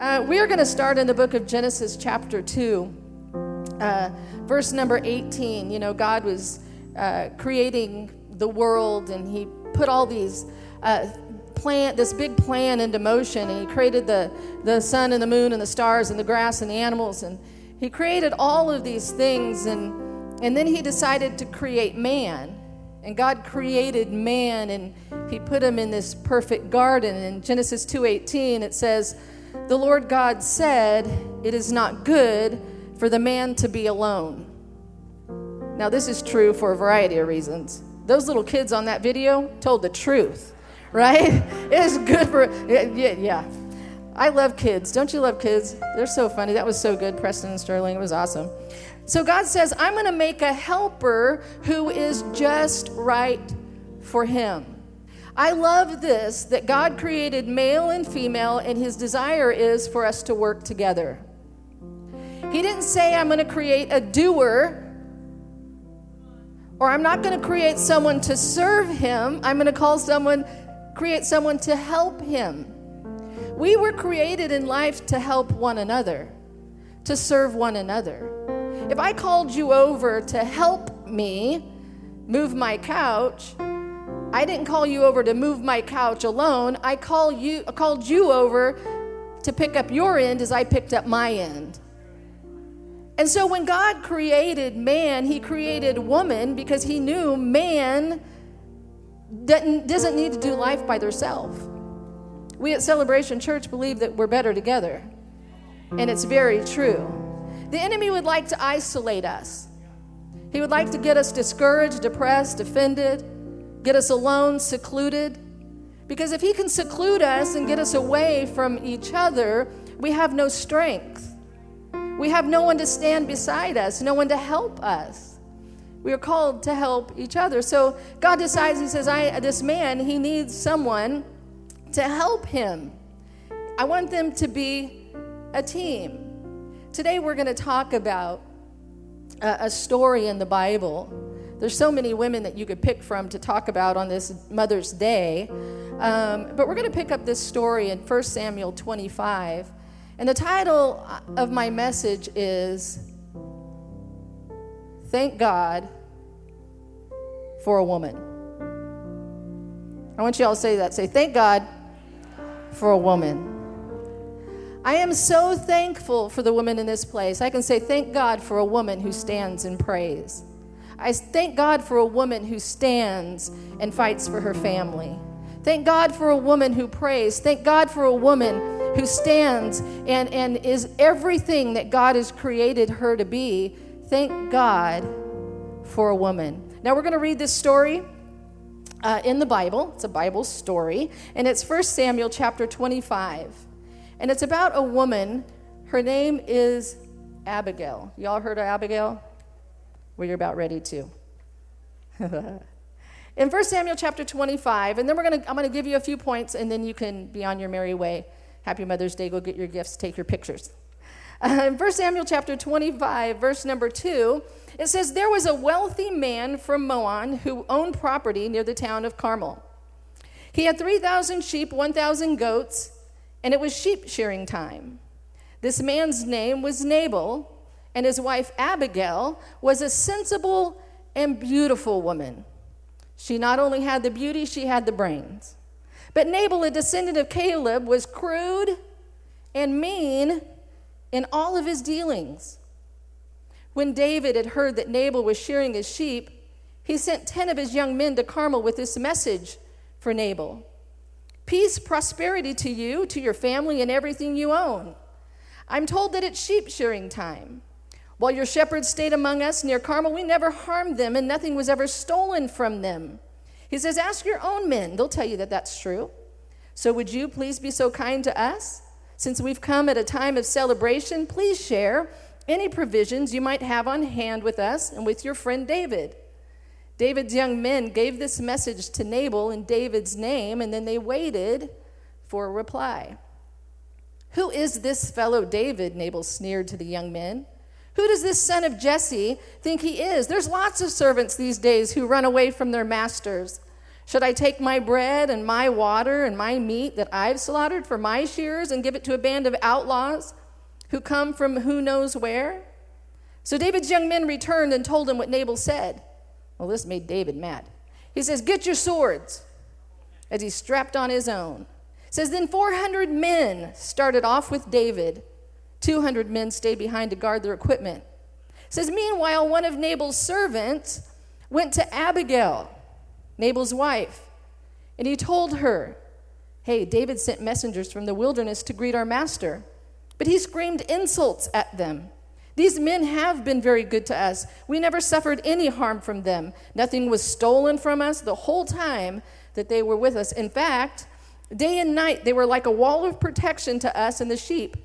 Uh, we are going to start in the book of Genesis, chapter 2, uh, verse number 18. You know, God was uh, creating the world and He put all these uh, plan, this big plan into motion. And He created the, the sun and the moon and the stars and the grass and the animals. And He created all of these things. And, and then He decided to create man. And God created man and he put him in this perfect garden. In Genesis 2:18 it says, "The Lord God said, it is not good for the man to be alone." Now this is true for a variety of reasons. Those little kids on that video told the truth, right? It is good for yeah, yeah. I love kids. Don't you love kids? They're so funny. That was so good, Preston and Sterling. It was awesome. So God says, I'm going to make a helper who is just right for him. I love this that God created male and female, and his desire is for us to work together. He didn't say, I'm going to create a doer, or I'm not going to create someone to serve him. I'm going to call someone, create someone to help him. We were created in life to help one another, to serve one another. If I called you over to help me move my couch, I didn't call you over to move my couch alone. I call you, I called you over to pick up your end as I picked up my end. And so when God created man, he created woman because he knew man doesn't need to do life by themselves. We at Celebration Church believe that we're better together. And it's very true. The enemy would like to isolate us. He would like to get us discouraged, depressed, offended, get us alone, secluded. Because if he can seclude us and get us away from each other, we have no strength. We have no one to stand beside us, no one to help us. We are called to help each other. So God decides, He says, I, this man, he needs someone to help him. I want them to be a team. Today we're going to talk about a, a story in the Bible. There's so many women that you could pick from to talk about on this Mother's Day. Um, but we're going to pick up this story in 1 Samuel 25. And the title of my message is Thank God for a Woman. I want you all to say that. Say, Thank God for a woman. I am so thankful for the women in this place. I can say, Thank God for a woman who stands and prays. I thank God for a woman who stands and fights for her family. Thank God for a woman who prays. Thank God for a woman who stands and, and is everything that God has created her to be. Thank God for a woman. Now we're going to read this story uh, in the Bible. It's a Bible story, and it's 1 Samuel chapter 25. And it's about a woman. Her name is Abigail. Y'all heard of Abigail? Well, you're about ready to. In 1 Samuel chapter 25, and then we're gonna, I'm going to give you a few points, and then you can be on your merry way. Happy Mother's Day. Go get your gifts, take your pictures. Uh, in 1 Samuel chapter 25, verse number 2, it says, There was a wealthy man from Maon who owned property near the town of Carmel. He had 3,000 sheep, 1,000 goats, and it was sheep shearing time. This man's name was Nabal, and his wife Abigail was a sensible and beautiful woman. She not only had the beauty, she had the brains. But Nabal, a descendant of Caleb, was crude and mean in all of his dealings. When David had heard that Nabal was shearing his sheep, he sent 10 of his young men to Carmel with this message for Nabal Peace, prosperity to you, to your family, and everything you own. I'm told that it's sheep shearing time. While your shepherds stayed among us near Carmel, we never harmed them, and nothing was ever stolen from them. He says, Ask your own men. They'll tell you that that's true. So, would you please be so kind to us? Since we've come at a time of celebration, please share any provisions you might have on hand with us and with your friend David. David's young men gave this message to Nabal in David's name, and then they waited for a reply. Who is this fellow David? Nabal sneered to the young men. Who does this son of Jesse think he is? There's lots of servants these days who run away from their masters. Should I take my bread and my water and my meat that I've slaughtered for my shears and give it to a band of outlaws who come from who knows where? So David's young men returned and told him what Nabal said. Well, this made David mad. He says, Get your swords, as he strapped on his own. Says, Then 400 men started off with David. 200 men stayed behind to guard their equipment. It says, Meanwhile, one of Nabal's servants went to Abigail Nabal's wife. And he told her, Hey, David sent messengers from the wilderness to greet our master. But he screamed insults at them. These men have been very good to us. We never suffered any harm from them. Nothing was stolen from us the whole time that they were with us. In fact, day and night they were like a wall of protection to us and the sheep.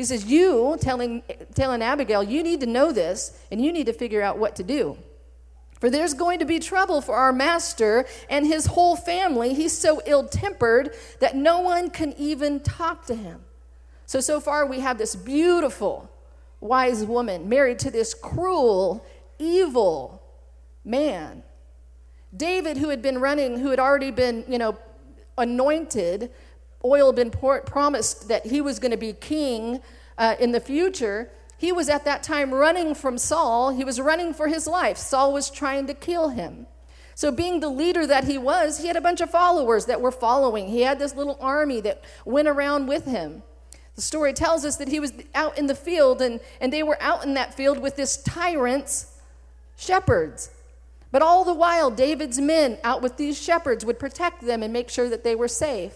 He says, You, telling, telling Abigail, you need to know this and you need to figure out what to do. For there's going to be trouble for our master and his whole family. He's so ill tempered that no one can even talk to him. So, so far, we have this beautiful, wise woman married to this cruel, evil man. David, who had been running, who had already been, you know, anointed, oil been poured, promised that he was going to be king uh, in the future he was at that time running from Saul. He was running for his life. Saul was trying to kill him. So, being the leader that he was, he had a bunch of followers that were following. He had this little army that went around with him. The story tells us that he was out in the field, and, and they were out in that field with this tyrant's shepherds. But all the while, David's men out with these shepherds would protect them and make sure that they were safe.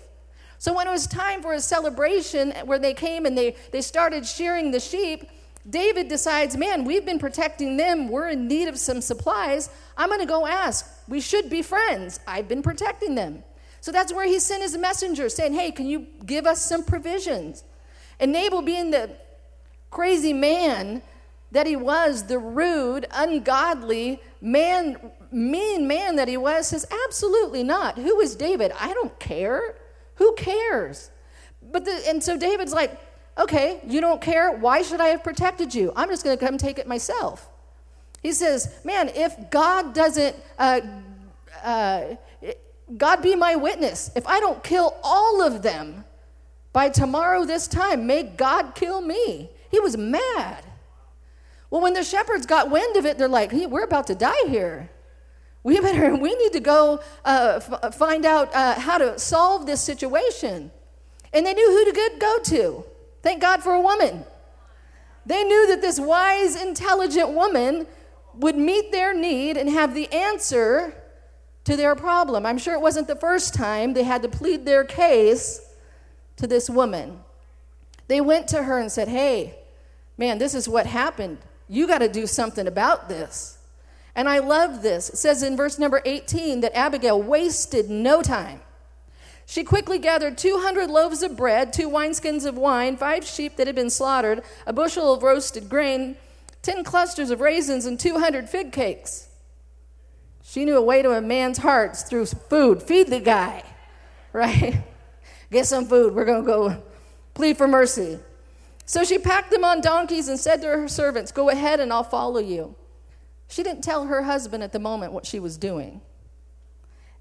So, when it was time for a celebration where they came and they, they started shearing the sheep, David decides, man, we've been protecting them. We're in need of some supplies. I'm going to go ask. We should be friends. I've been protecting them. So that's where he sent his messenger saying, hey, can you give us some provisions? And Nabal, being the crazy man that he was, the rude, ungodly man, mean man that he was, says, absolutely not. Who is David? I don't care. Who cares? But the, and so David's like, Okay, you don't care. Why should I have protected you? I'm just going to come take it myself. He says, Man, if God doesn't, uh, uh, God be my witness. If I don't kill all of them by tomorrow this time, may God kill me. He was mad. Well, when the shepherds got wind of it, they're like, hey, We're about to die here. We better, we need to go uh, f- find out uh, how to solve this situation. And they knew who to go to. Thank God for a woman. They knew that this wise, intelligent woman would meet their need and have the answer to their problem. I'm sure it wasn't the first time they had to plead their case to this woman. They went to her and said, Hey, man, this is what happened. You got to do something about this. And I love this. It says in verse number 18 that Abigail wasted no time. She quickly gathered 200 loaves of bread, two wineskins of wine, five sheep that had been slaughtered, a bushel of roasted grain, 10 clusters of raisins, and 200 fig cakes. She knew a way to a man's hearts through food. Feed the guy, right? Get some food. We're going to go plead for mercy. So she packed them on donkeys and said to her servants, Go ahead and I'll follow you. She didn't tell her husband at the moment what she was doing.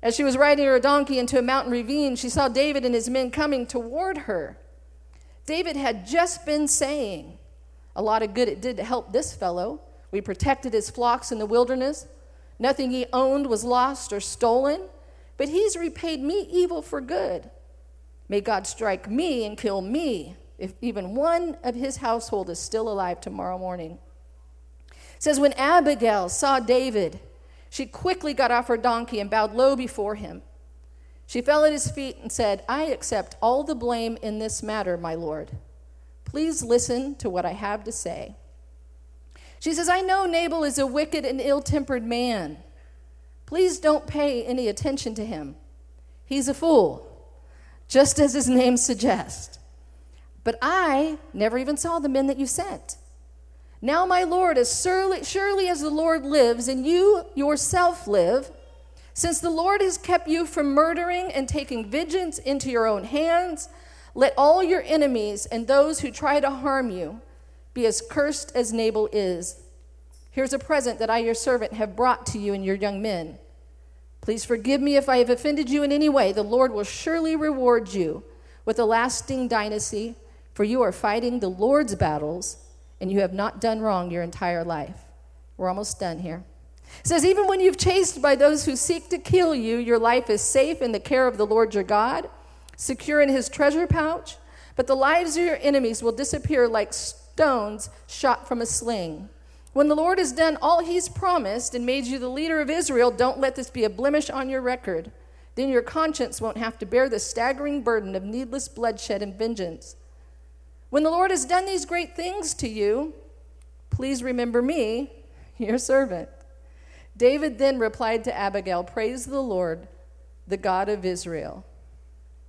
As she was riding her donkey into a mountain ravine, she saw David and his men coming toward her. David had just been saying, A lot of good it did to help this fellow. We protected his flocks in the wilderness. Nothing he owned was lost or stolen, but he's repaid me evil for good. May God strike me and kill me if even one of his household is still alive tomorrow morning. Says, When Abigail saw David, she quickly got off her donkey and bowed low before him. She fell at his feet and said, I accept all the blame in this matter, my lord. Please listen to what I have to say. She says, I know Nabal is a wicked and ill tempered man. Please don't pay any attention to him. He's a fool, just as his name suggests. But I never even saw the men that you sent. Now, my Lord, as surely, surely as the Lord lives and you yourself live, since the Lord has kept you from murdering and taking vengeance into your own hands, let all your enemies and those who try to harm you be as cursed as Nabal is. Here's a present that I, your servant, have brought to you and your young men. Please forgive me if I have offended you in any way. The Lord will surely reward you with a lasting dynasty, for you are fighting the Lord's battles, and you have not done wrong your entire life. We're almost done here. It says, Even when you've chased by those who seek to kill you, your life is safe in the care of the Lord your God, secure in his treasure pouch. But the lives of your enemies will disappear like stones shot from a sling. When the Lord has done all he's promised and made you the leader of Israel, don't let this be a blemish on your record. Then your conscience won't have to bear the staggering burden of needless bloodshed and vengeance. When the Lord has done these great things to you, please remember me, your servant. David then replied to Abigail, Praise the Lord, the God of Israel,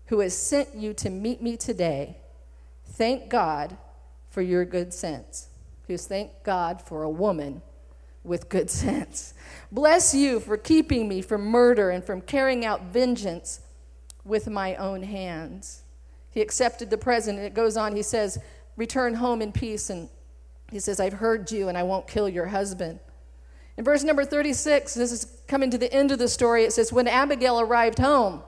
who has sent you to meet me today. Thank God for your good sense. Who's thank God for a woman with good sense. Bless you for keeping me from murder and from carrying out vengeance with my own hands. He accepted the present, and it goes on. He says, Return home in peace. And he says, I've heard you, and I won't kill your husband. In verse number 36, this is coming to the end of the story. It says, When Abigail arrived home,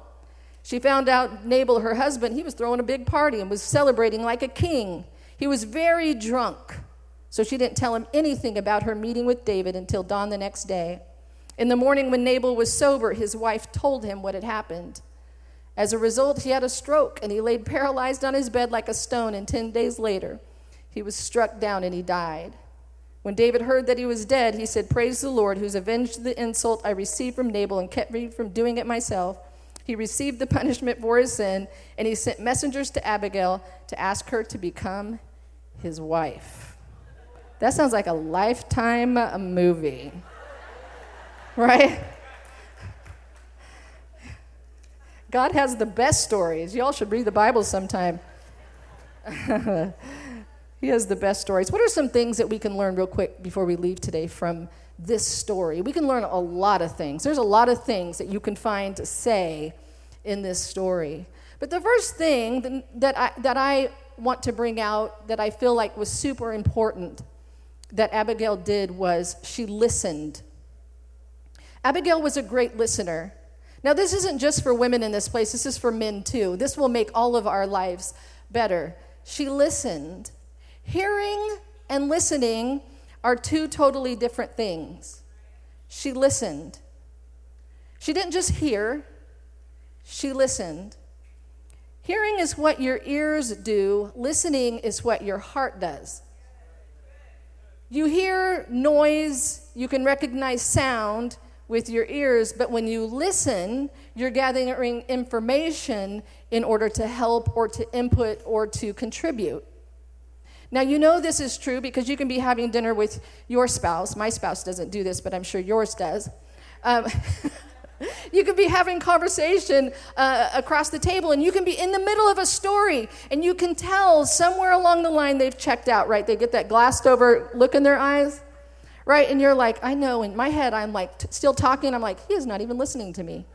she found out Nabal, her husband, he was throwing a big party and was celebrating like a king. He was very drunk. So she didn't tell him anything about her meeting with David until dawn the next day. In the morning, when Nabal was sober, his wife told him what had happened. As a result, he had a stroke and he lay paralyzed on his bed like a stone, and 10 days later, he was struck down and he died. When David heard that he was dead, he said, Praise the Lord, who's avenged the insult I received from Nabal and kept me from doing it myself. He received the punishment for his sin, and he sent messengers to Abigail to ask her to become his wife. That sounds like a lifetime movie, right? God has the best stories. Y'all should read the Bible sometime. he has the best stories. What are some things that we can learn real quick before we leave today from this story? We can learn a lot of things. There's a lot of things that you can find to say in this story. But the first thing that I, that I want to bring out that I feel like was super important that Abigail did was she listened. Abigail was a great listener. Now, this isn't just for women in this place, this is for men too. This will make all of our lives better. She listened. Hearing and listening are two totally different things. She listened. She didn't just hear, she listened. Hearing is what your ears do, listening is what your heart does. You hear noise, you can recognize sound with your ears, but when you listen, you're gathering information in order to help or to input or to contribute. Now, you know this is true because you can be having dinner with your spouse. My spouse doesn't do this, but I'm sure yours does. Um, You can be having conversation uh, across the table, and you can be in the middle of a story, and you can tell somewhere along the line they've checked out, right? They get that glassed over look in their eyes, right? And you're like, I know. In my head, I'm like t- still talking. I'm like, he is not even listening to me.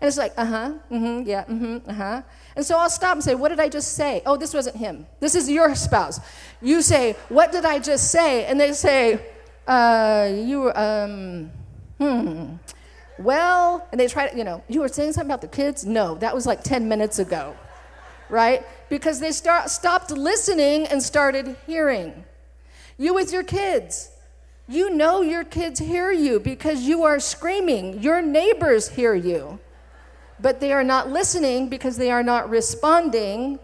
And it's like, uh huh, mm-hmm, yeah, mm-hmm, uh huh. And so I'll stop and say, what did I just say? Oh, this wasn't him. This is your spouse. You say, what did I just say? And they say, uh, you, um, hmm well, and they try to, you know, you were saying something about the kids? No, that was like 10 minutes ago, right? Because they start, stopped listening and started hearing. You with your kids, you know your kids hear you because you are screaming. Your neighbors hear you, but they are not listening because they are not responding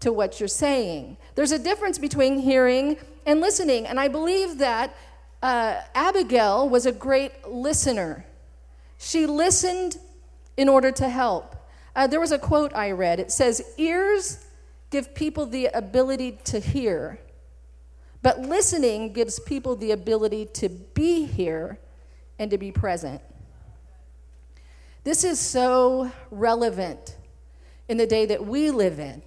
to what you're saying. There's a difference between hearing and listening, and I believe that uh, Abigail was a great listener. She listened in order to help. Uh, there was a quote I read. It says, Ears give people the ability to hear, but listening gives people the ability to be here and to be present. This is so relevant in the day that we live in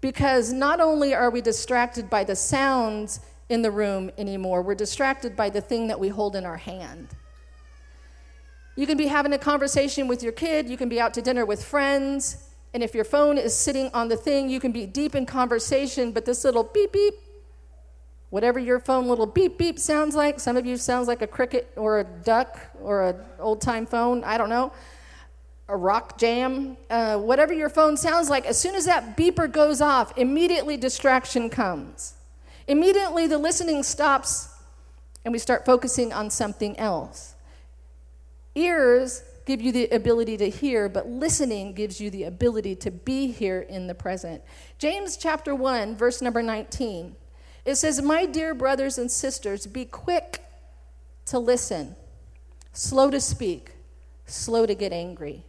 because not only are we distracted by the sounds in the room anymore, we're distracted by the thing that we hold in our hand. You can be having a conversation with your kid, you can be out to dinner with friends, and if your phone is sitting on the thing, you can be deep in conversation, but this little beep beep Whatever your phone little beep beep sounds like, some of you sounds like a cricket or a duck or an old time phone, I don't know, a rock jam, uh, whatever your phone sounds like, as soon as that beeper goes off, immediately distraction comes. Immediately the listening stops and we start focusing on something else. Ears give you the ability to hear, but listening gives you the ability to be here in the present. James chapter 1, verse number 19. It says, My dear brothers and sisters, be quick to listen, slow to speak, slow to get angry.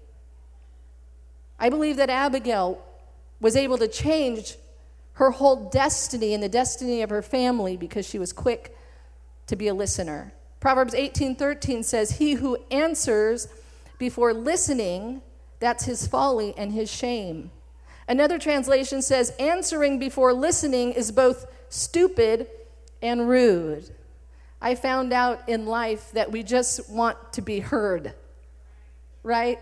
I believe that Abigail was able to change her whole destiny and the destiny of her family because she was quick to be a listener. Proverbs 18:13 says, "He who answers before listening, that's his folly and his shame." Another translation says, "Answering before listening is both stupid and rude." I found out in life that we just want to be heard. Right?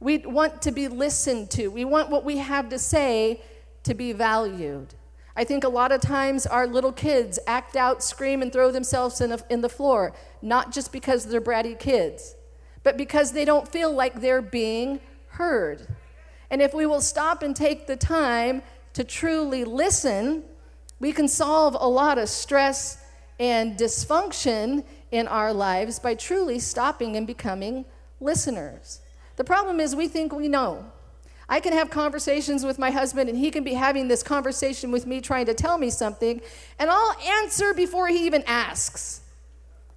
We want to be listened to. We want what we have to say to be valued. I think a lot of times our little kids act out, scream, and throw themselves in, in the floor, not just because they're bratty kids, but because they don't feel like they're being heard. And if we will stop and take the time to truly listen, we can solve a lot of stress and dysfunction in our lives by truly stopping and becoming listeners. The problem is, we think we know. I can have conversations with my husband, and he can be having this conversation with me, trying to tell me something, and I'll answer before he even asks.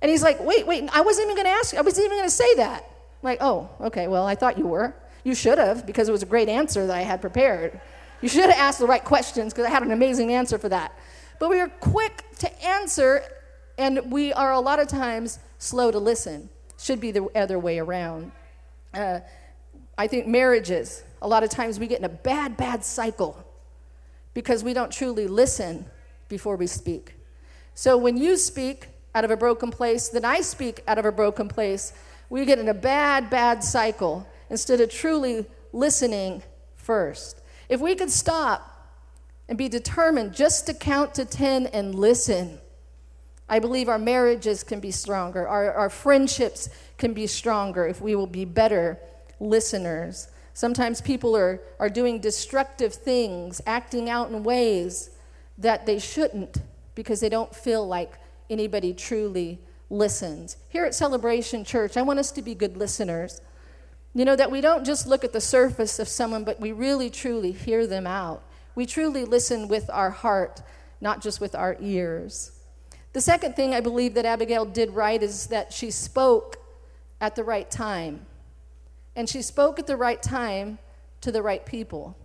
And he's like, wait, wait, I wasn't even to ask. I wasn't even to say that. I'm like, oh, okay, well, I thought you were. You should have, because it was a great answer that I had prepared. You should have asked the right questions, because I had an amazing answer for that. But we are quick to answer, and we are a lot of times slow to listen. Should be the other way around. Uh, I think marriages, a lot of times we get in a bad, bad cycle because we don't truly listen before we speak. So when you speak out of a broken place, then I speak out of a broken place. We get in a bad, bad cycle instead of truly listening first. If we could stop and be determined just to count to 10 and listen, I believe our marriages can be stronger, our, our friendships can be stronger if we will be better listeners. Sometimes people are, are doing destructive things, acting out in ways that they shouldn't because they don't feel like anybody truly listens. Here at Celebration Church, I want us to be good listeners. You know, that we don't just look at the surface of someone, but we really truly hear them out. We truly listen with our heart, not just with our ears. The second thing I believe that Abigail did right is that she spoke at the right time and she spoke at the right time to the right people.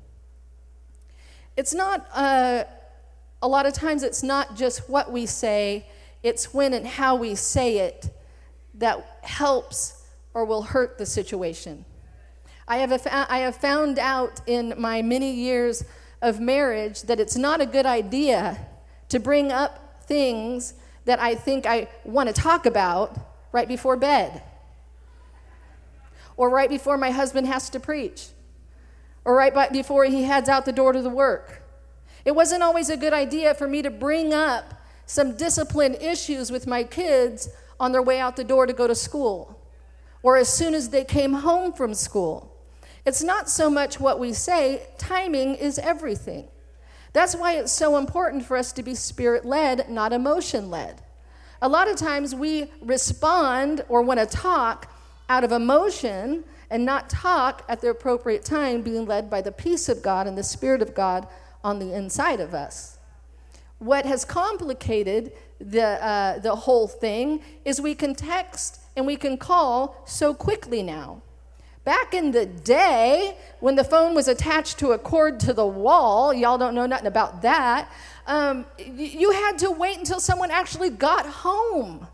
It's not, uh, a lot of times, it's not just what we say, it's when and how we say it that helps or will hurt the situation. I have, I have found out in my many years of marriage that it's not a good idea to bring up things that I think I want to talk about right before bed or right before my husband has to preach, or right before he heads out the door to the work. It wasn't always a good idea for me to bring up some discipline issues with my kids on their way out the door to go to school, or as soon as they came home from school. It's not so much what we say, timing is everything. That's why it's so important for us to be spirit led, not emotion led. A lot of times we respond or want to talk out of emotion and not talk at the appropriate time, being led by the peace of God and the Spirit of God on the inside of us. What has complicated the, uh, the whole thing is we can text and we can call so quickly now. Back in the day, when the phone was attached to a cord to the wall, y'all don't know nothing about that, um, you had to wait until someone actually got home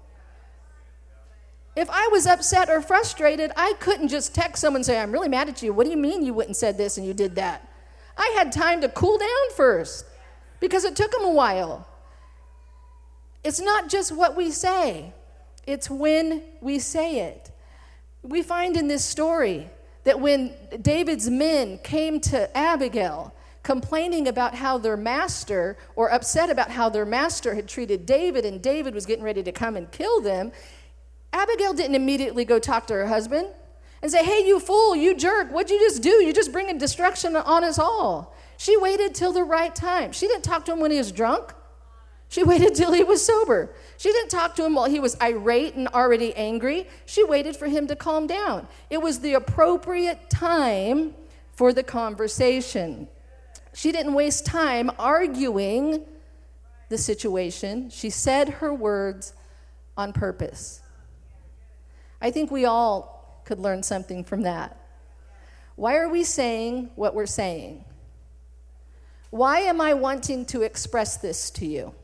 if I was upset or frustrated, I couldn't just text someone and say, I'm really mad at you. What do you mean you wouldn't said this and you did that? I had time to cool down first because it took them a while. It's not just what we say, it's when we say it. We find in this story that when David's men came to Abigail complaining about how their master, or upset about how their master had treated David and David was getting ready to come and kill them, Abigail didn't immediately go talk to her husband and say, Hey, you fool, you jerk, what'd you just do? You're just bringing destruction on us all. She waited till the right time. She didn't talk to him when he was drunk. She waited till he was sober. She didn't talk to him while he was irate and already angry. She waited for him to calm down. It was the appropriate time for the conversation. She didn't waste time arguing the situation. She said her words on purpose. I think we all could learn something from that. Why are we saying what we're saying? Why am I wanting to express this to you?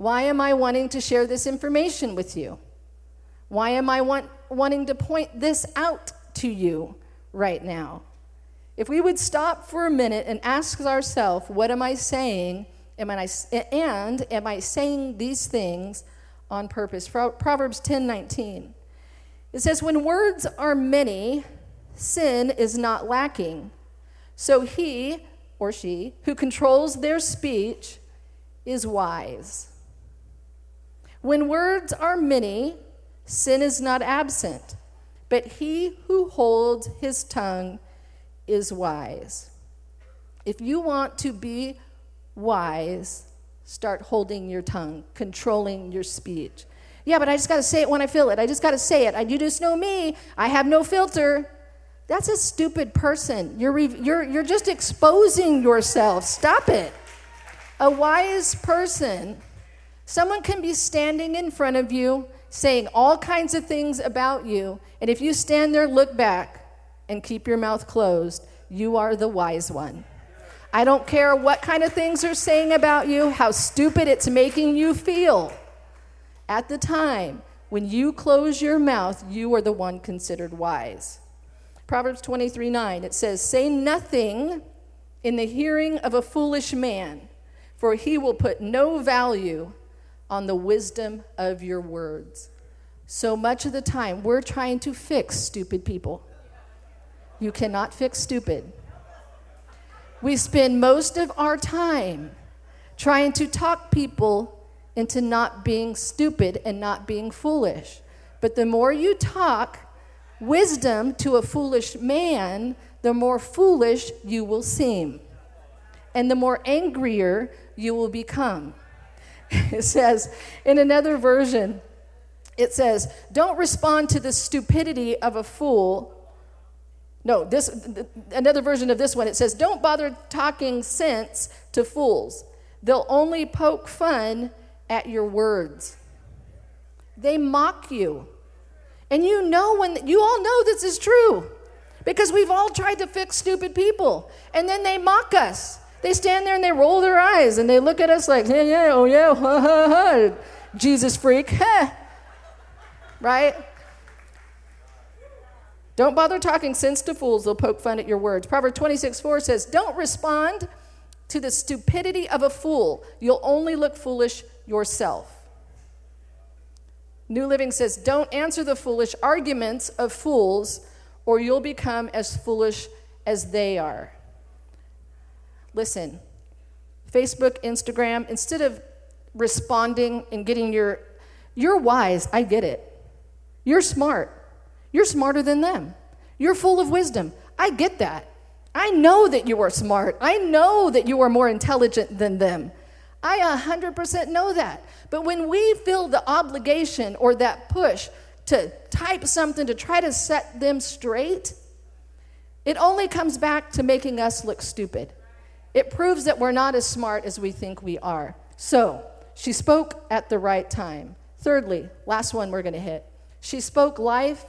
Why am I wanting to share this information with you? Why am I want, wanting to point this out to you right now? If we would stop for a minute and ask ourselves, what am I saying? Am I, and am I saying these things on purpose? Proverbs 10 19. It says, When words are many, sin is not lacking. So he or she who controls their speech is wise. When words are many, sin is not absent, but he who holds his tongue is wise. If you want to be wise, start holding your tongue, controlling your speech. Yeah, but I just got to say it when I feel it. I just got to say it. I, you just know me. I have no filter. That's a stupid person. You're, you're, you're just exposing yourself. Stop it. A wise person Someone can be standing in front of you saying all kinds of things about you, and if you stand there, look back, and keep your mouth closed, you are the wise one. I don't care what kind of things they're saying about you, how stupid it's making you feel. At the time, when you close your mouth, you are the one considered wise. Proverbs 23 9, it says, Say nothing in the hearing of a foolish man, for he will put no value on the wisdom of your words. So much of the time, we're trying to fix stupid people. You cannot fix stupid. We spend most of our time trying to talk people into not being stupid and not being foolish. But the more you talk wisdom to a foolish man, the more foolish you will seem. And the more angrier you will become. It says in another version, it says, Don't respond to the stupidity of a fool. No, this another version of this one, it says, Don't bother talking sense to fools. They'll only poke fun at your words. They mock you. And you know when you all know this is true. Because we've all tried to fix stupid people. And then they mock us. They stand there and they roll their eyes and they look at us like, yeah, yeah, oh yeah, ha ha ha, Jesus freak, ha. Right? Don't bother talking sense to fools, they'll poke fun at your words. Proverbs 26 4 says, Don't respond to the stupidity of a fool. You'll only look foolish yourself. New Living says, Don't answer the foolish arguments of fools, or you'll become as foolish as they are. Listen, Facebook, Instagram, instead of responding and getting your, you're wise, I get it. You're smart. You're smarter than them. You're full of wisdom. I get that. I know that you are smart. I know that you are more intelligent than them. I 100% know that. But when we feel the obligation or that push to type something to try to set them straight, it only comes back to making us look stupid. It proves that we're not as smart as we think we are. So, she spoke at the right time. Thirdly, last one we're going to hit. She spoke life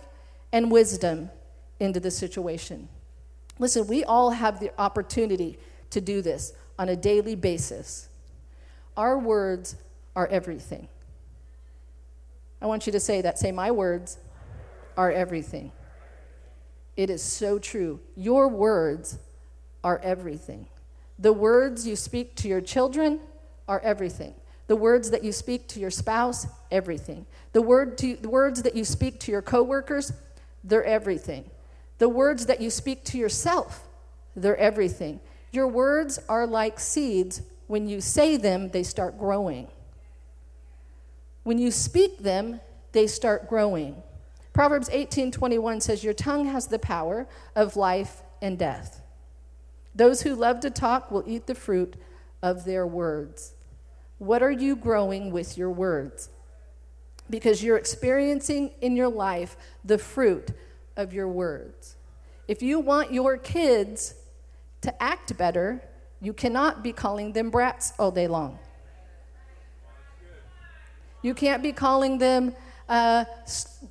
and wisdom into the situation. Listen, we all have the opportunity to do this on a daily basis. Our words are everything. I want you to say that. Say, My words are everything. It is so true. Your words are everything. The words you speak to your children are everything. The words that you speak to your spouse, everything. The, word to, the words that you speak to your coworkers, they're everything. The words that you speak to yourself, they're everything. Your words are like seeds. When you say them, they start growing. When you speak them, they start growing. Proverbs 18:21 says your tongue has the power of life and death. Those who love to talk will eat the fruit of their words. What are you growing with your words? Because you're experiencing in your life the fruit of your words. If you want your kids to act better, you cannot be calling them brats all day long. You can't be calling them, uh,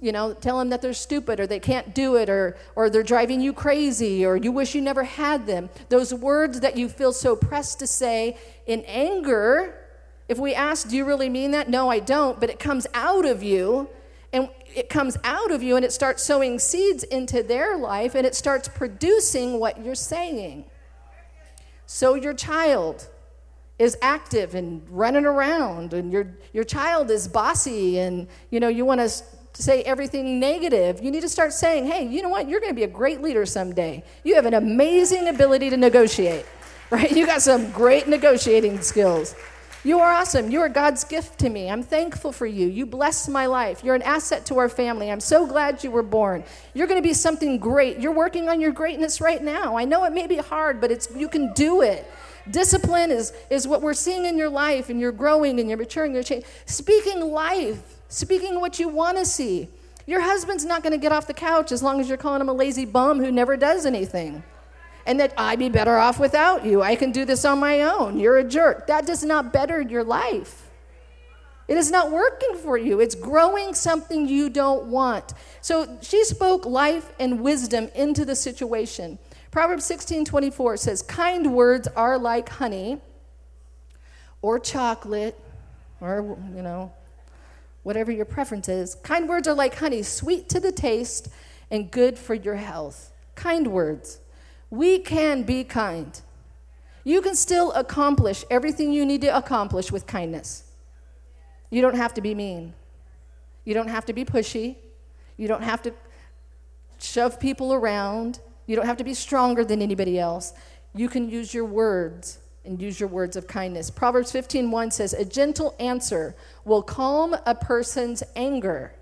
you know, tell them that they're stupid or they can't do it or, or they're driving you crazy or you wish you never had them. Those words that you feel so pressed to say in anger, if we ask, do you really mean that? No, I don't, but it comes out of you and it comes out of you and it starts sowing seeds into their life and it starts producing what you're saying. So your child is active and running around and your your child is bossy and you know you want to say everything negative. You need to start saying, "Hey, you know what? You're going to be a great leader someday. You have an amazing ability to negotiate." Right? You got some great negotiating skills. You are awesome. You are God's gift to me. I'm thankful for you. You bless my life. You're an asset to our family. I'm so glad you were born. You're going to be something great. You're working on your greatness right now. I know it may be hard, but it's you can do it. Discipline is, is what we're seeing in your life, and you're growing and you're maturing, you're changing. Speaking life, speaking what you want to see. Your husband's not going to get off the couch as long as you're calling him a lazy bum who never does anything and that I'd be better off without you. I can do this on my own. You're a jerk. That does not better your life. It is not working for you. It's growing something you don't want. So she spoke life and wisdom into the situation. Proverbs 16 24 says, Kind words are like honey or chocolate or, you know, whatever your preference is. Kind words are like honey, sweet to the taste and good for your health. Kind words. We can be kind. You can still accomplish everything you need to accomplish with kindness. You don't have to be mean. You don't have to be pushy. You don't have to shove people around. You don't have to be stronger than anybody else. You can use your words and use your words of kindness. Proverbs 15:1 says, "A gentle answer will calm a person's anger,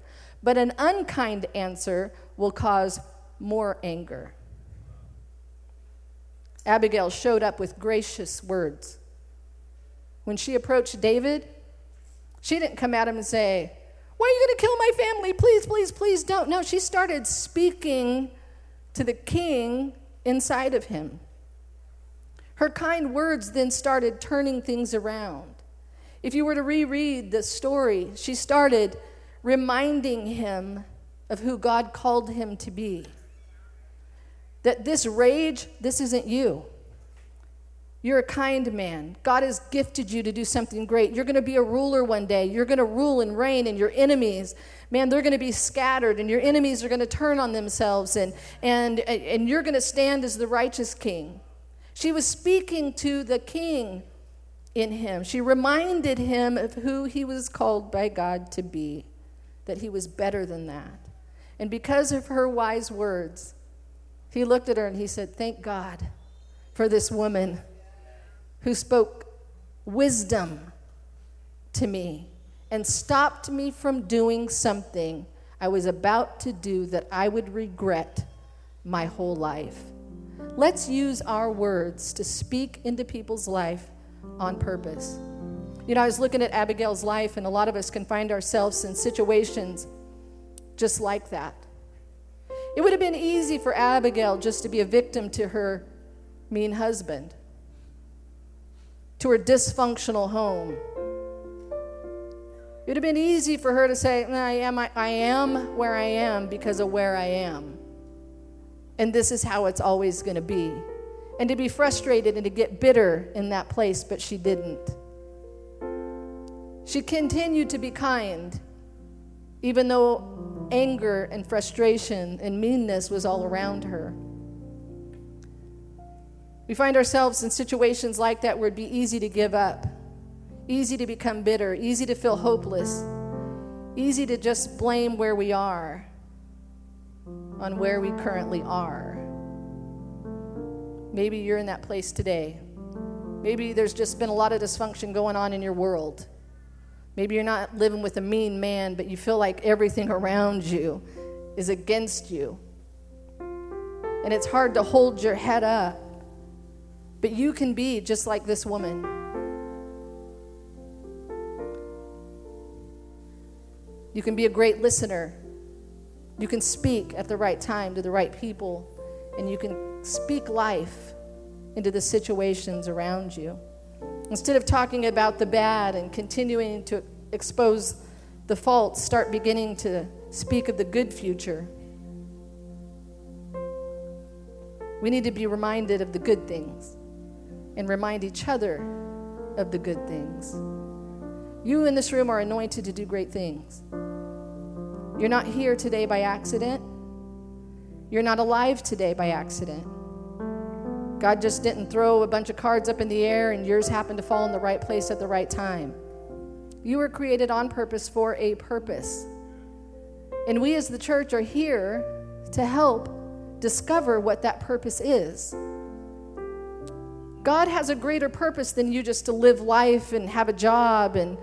but an unkind answer will cause more anger." Abigail showed up with gracious words. When she approached David, she didn't come at him and say, Why are you going to kill my family? Please, please, please don't. No, she started speaking to the king inside of him. Her kind words then started turning things around. If you were to reread the story, she started reminding him of who God called him to be. That this rage, this isn't you. You're a kind man. God has gifted you to do something great. You're going to be a ruler one day. You're going to rule and reign, and your enemies, man, they're going to be scattered, and your enemies are going to turn on themselves, and, and, and you're going to stand as the righteous king. She was speaking to the king in him. She reminded him of who he was called by God to be, that he was better than that. And because of her wise words, he looked at her and he said, Thank God for this woman who spoke wisdom to me and stopped me from doing something I was about to do that I would regret my whole life. Let's use our words to speak into people's life on purpose. You know, I was looking at Abigail's life, and a lot of us can find ourselves in situations just like that. It would have been easy for Abigail just to be a victim to her mean husband, to her dysfunctional home. It would have been easy for her to say, I am, I, I am where I am because of where I am. And this is how it's always going to be. And to be frustrated and to get bitter in that place, but she didn't. She continued to be kind, even though anger and frustration and meanness was all around her. We find ourselves in situations like that where it'd be easy to give up, easy to become bitter, easy to feel hopeless, easy to just blame where we are on where we currently are. Maybe you're in that place today. Maybe there's just been a lot of dysfunction going on in your world. Maybe you're not living with a mean man, but you feel like everything around you is against you. And it's hard to hold your head up. But you can be just like this woman. You can be a great listener. You can speak at the right time to the right people, and you can speak life into the situations around you. Instead of talking about the bad and continuing to expose the faults, start beginning to speak of the good future. We need to be reminded of the good things and remind each other of the good things. You in this room are anointed to do great things. You're not here today by accident. You're not alive today by accident. God just didn't throw a bunch of cards up in the air and yours happened to fall in the right place at the right time. You were created on purpose for a purpose. And we as the church are here to help discover what that purpose is. God has a greater purpose than you just to live life and have a job and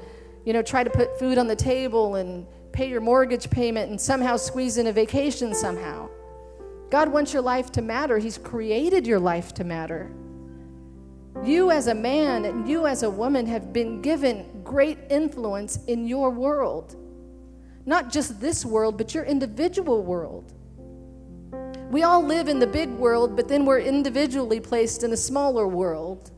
you know try to put food on the table and pay your mortgage payment and somehow squeeze in a vacation somehow. God wants your life to matter. He's created your life to matter. You, as a man and you, as a woman, have been given great influence in your world. Not just this world, but your individual world. We all live in the big world, but then we're individually placed in a smaller world.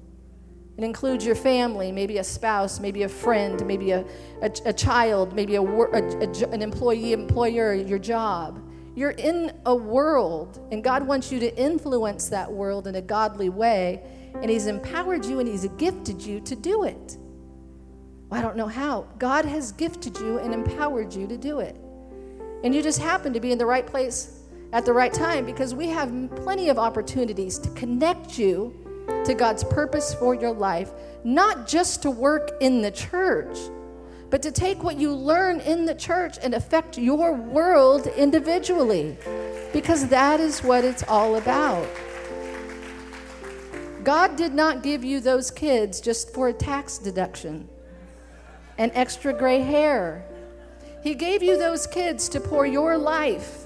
It includes your family, maybe a spouse, maybe a friend, maybe a, a, a child, maybe a, a, an employee, employer, your job. You're in a world, and God wants you to influence that world in a godly way, and He's empowered you and He's gifted you to do it. Well, I don't know how. God has gifted you and empowered you to do it. And you just happen to be in the right place at the right time because we have plenty of opportunities to connect you to God's purpose for your life, not just to work in the church but to take what you learn in the church and affect your world individually, because that is what it's all about. God did not give you those kids just for a tax deduction and extra gray hair. He gave you those kids to pour your life,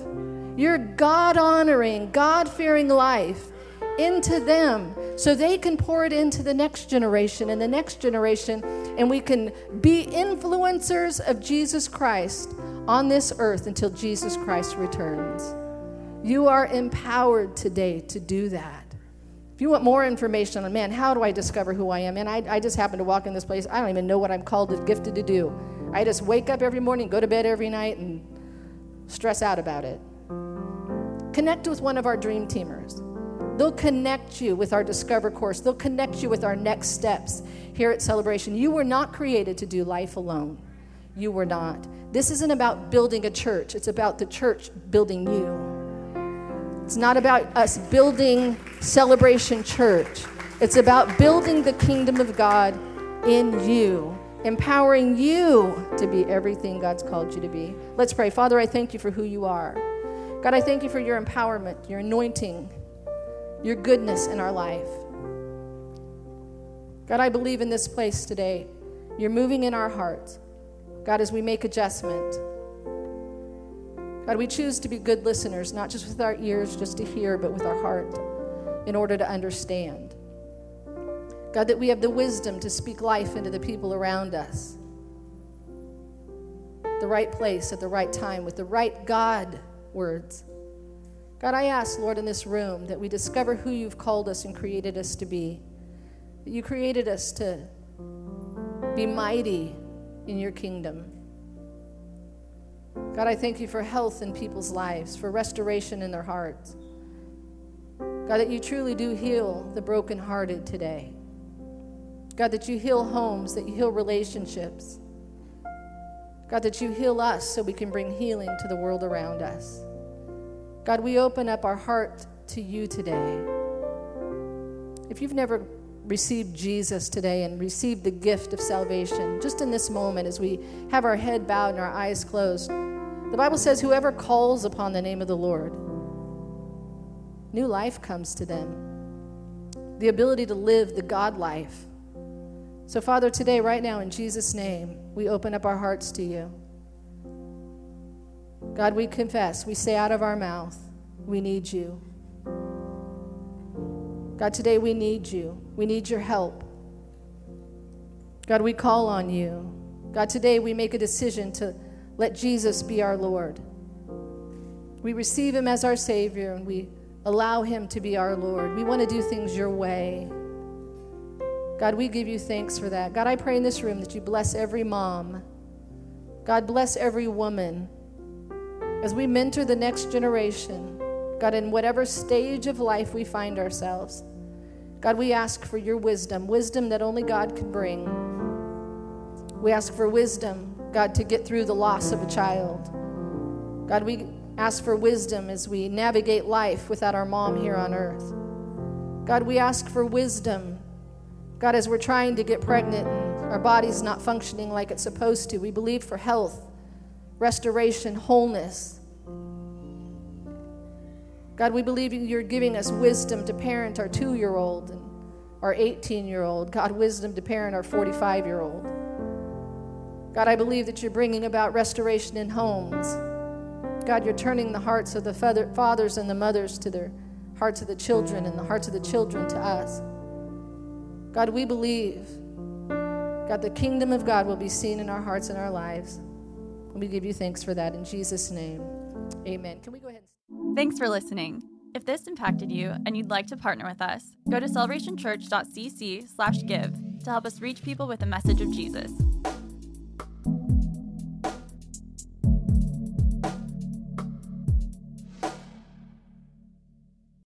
your God honoring, God fearing life into them so they can pour it into the next generation and the next generation, and we can be influencers of Jesus Christ on this earth until Jesus Christ returns. You are empowered today to do that. If you want more information on, man, how do I discover who I am? And I, I just happen to walk in this place. I don't even know what I'm called and gifted to do. I just wake up every morning, go to bed every night, and stress out about it. Connect with one of our dream teamers. They'll connect you with our Discover course. They'll connect you with our next steps here at Celebration. You were not created to do life alone. You were not. This isn't about building a church, it's about the church building you. It's not about us building Celebration Church, it's about building the kingdom of God in you, empowering you to be everything God's called you to be. Let's pray. Father, I thank you for who you are. God, I thank you for your empowerment, your anointing your goodness in our life. God, I believe in this place today. You're moving in our hearts. God, as we make adjustment. God, we choose to be good listeners, not just with our ears, just to hear, but with our heart in order to understand. God, that we have the wisdom to speak life into the people around us. The right place at the right time with the right God words. God, I ask, Lord, in this room that we discover who you've called us and created us to be. That you created us to be mighty in your kingdom. God, I thank you for health in people's lives, for restoration in their hearts. God, that you truly do heal the brokenhearted today. God, that you heal homes, that you heal relationships. God, that you heal us so we can bring healing to the world around us. God, we open up our heart to you today. If you've never received Jesus today and received the gift of salvation, just in this moment as we have our head bowed and our eyes closed, the Bible says, Whoever calls upon the name of the Lord, new life comes to them. the ability to live the God life. So, Father, today, right now, in Jesus' name, we open up our hearts to you. God, we confess, we say out of our mouth, we need you. God, today we need you. We need your help. God, we call on you. God, today we make a decision to let Jesus be our Lord. We receive him as our Savior and we allow him to be our Lord. We want to do things your way. God, we give you thanks for that. God, I pray in this room that you bless every mom. God, bless every woman. As we mentor the next generation, God, in whatever stage of life we find ourselves, God, we ask for your wisdom, wisdom that only God can bring. We ask for wisdom, God, to get through the loss of a child. God, we ask for wisdom as we navigate life without our mom here on earth. God, we ask for wisdom. God, as we're trying to get pregnant and our body's not functioning like it's supposed to, we believe for health, restoration, wholeness. God, we believe you're giving us wisdom to parent our two year old and our 18 year old. God, wisdom to parent our 45 year old. God, I believe that you're bringing about restoration in homes. God, you're turning the hearts of the fathers and the mothers to their hearts of the children and the hearts of the children to us. God, we believe, God, the kingdom of God will be seen in our hearts and our lives. We give you thanks for that in Jesus' name. Amen. Can we go ahead? And- Thanks for listening. If this impacted you and you'd like to partner with us, go to celebrationchurch.cc/give to help us reach people with the message of Jesus.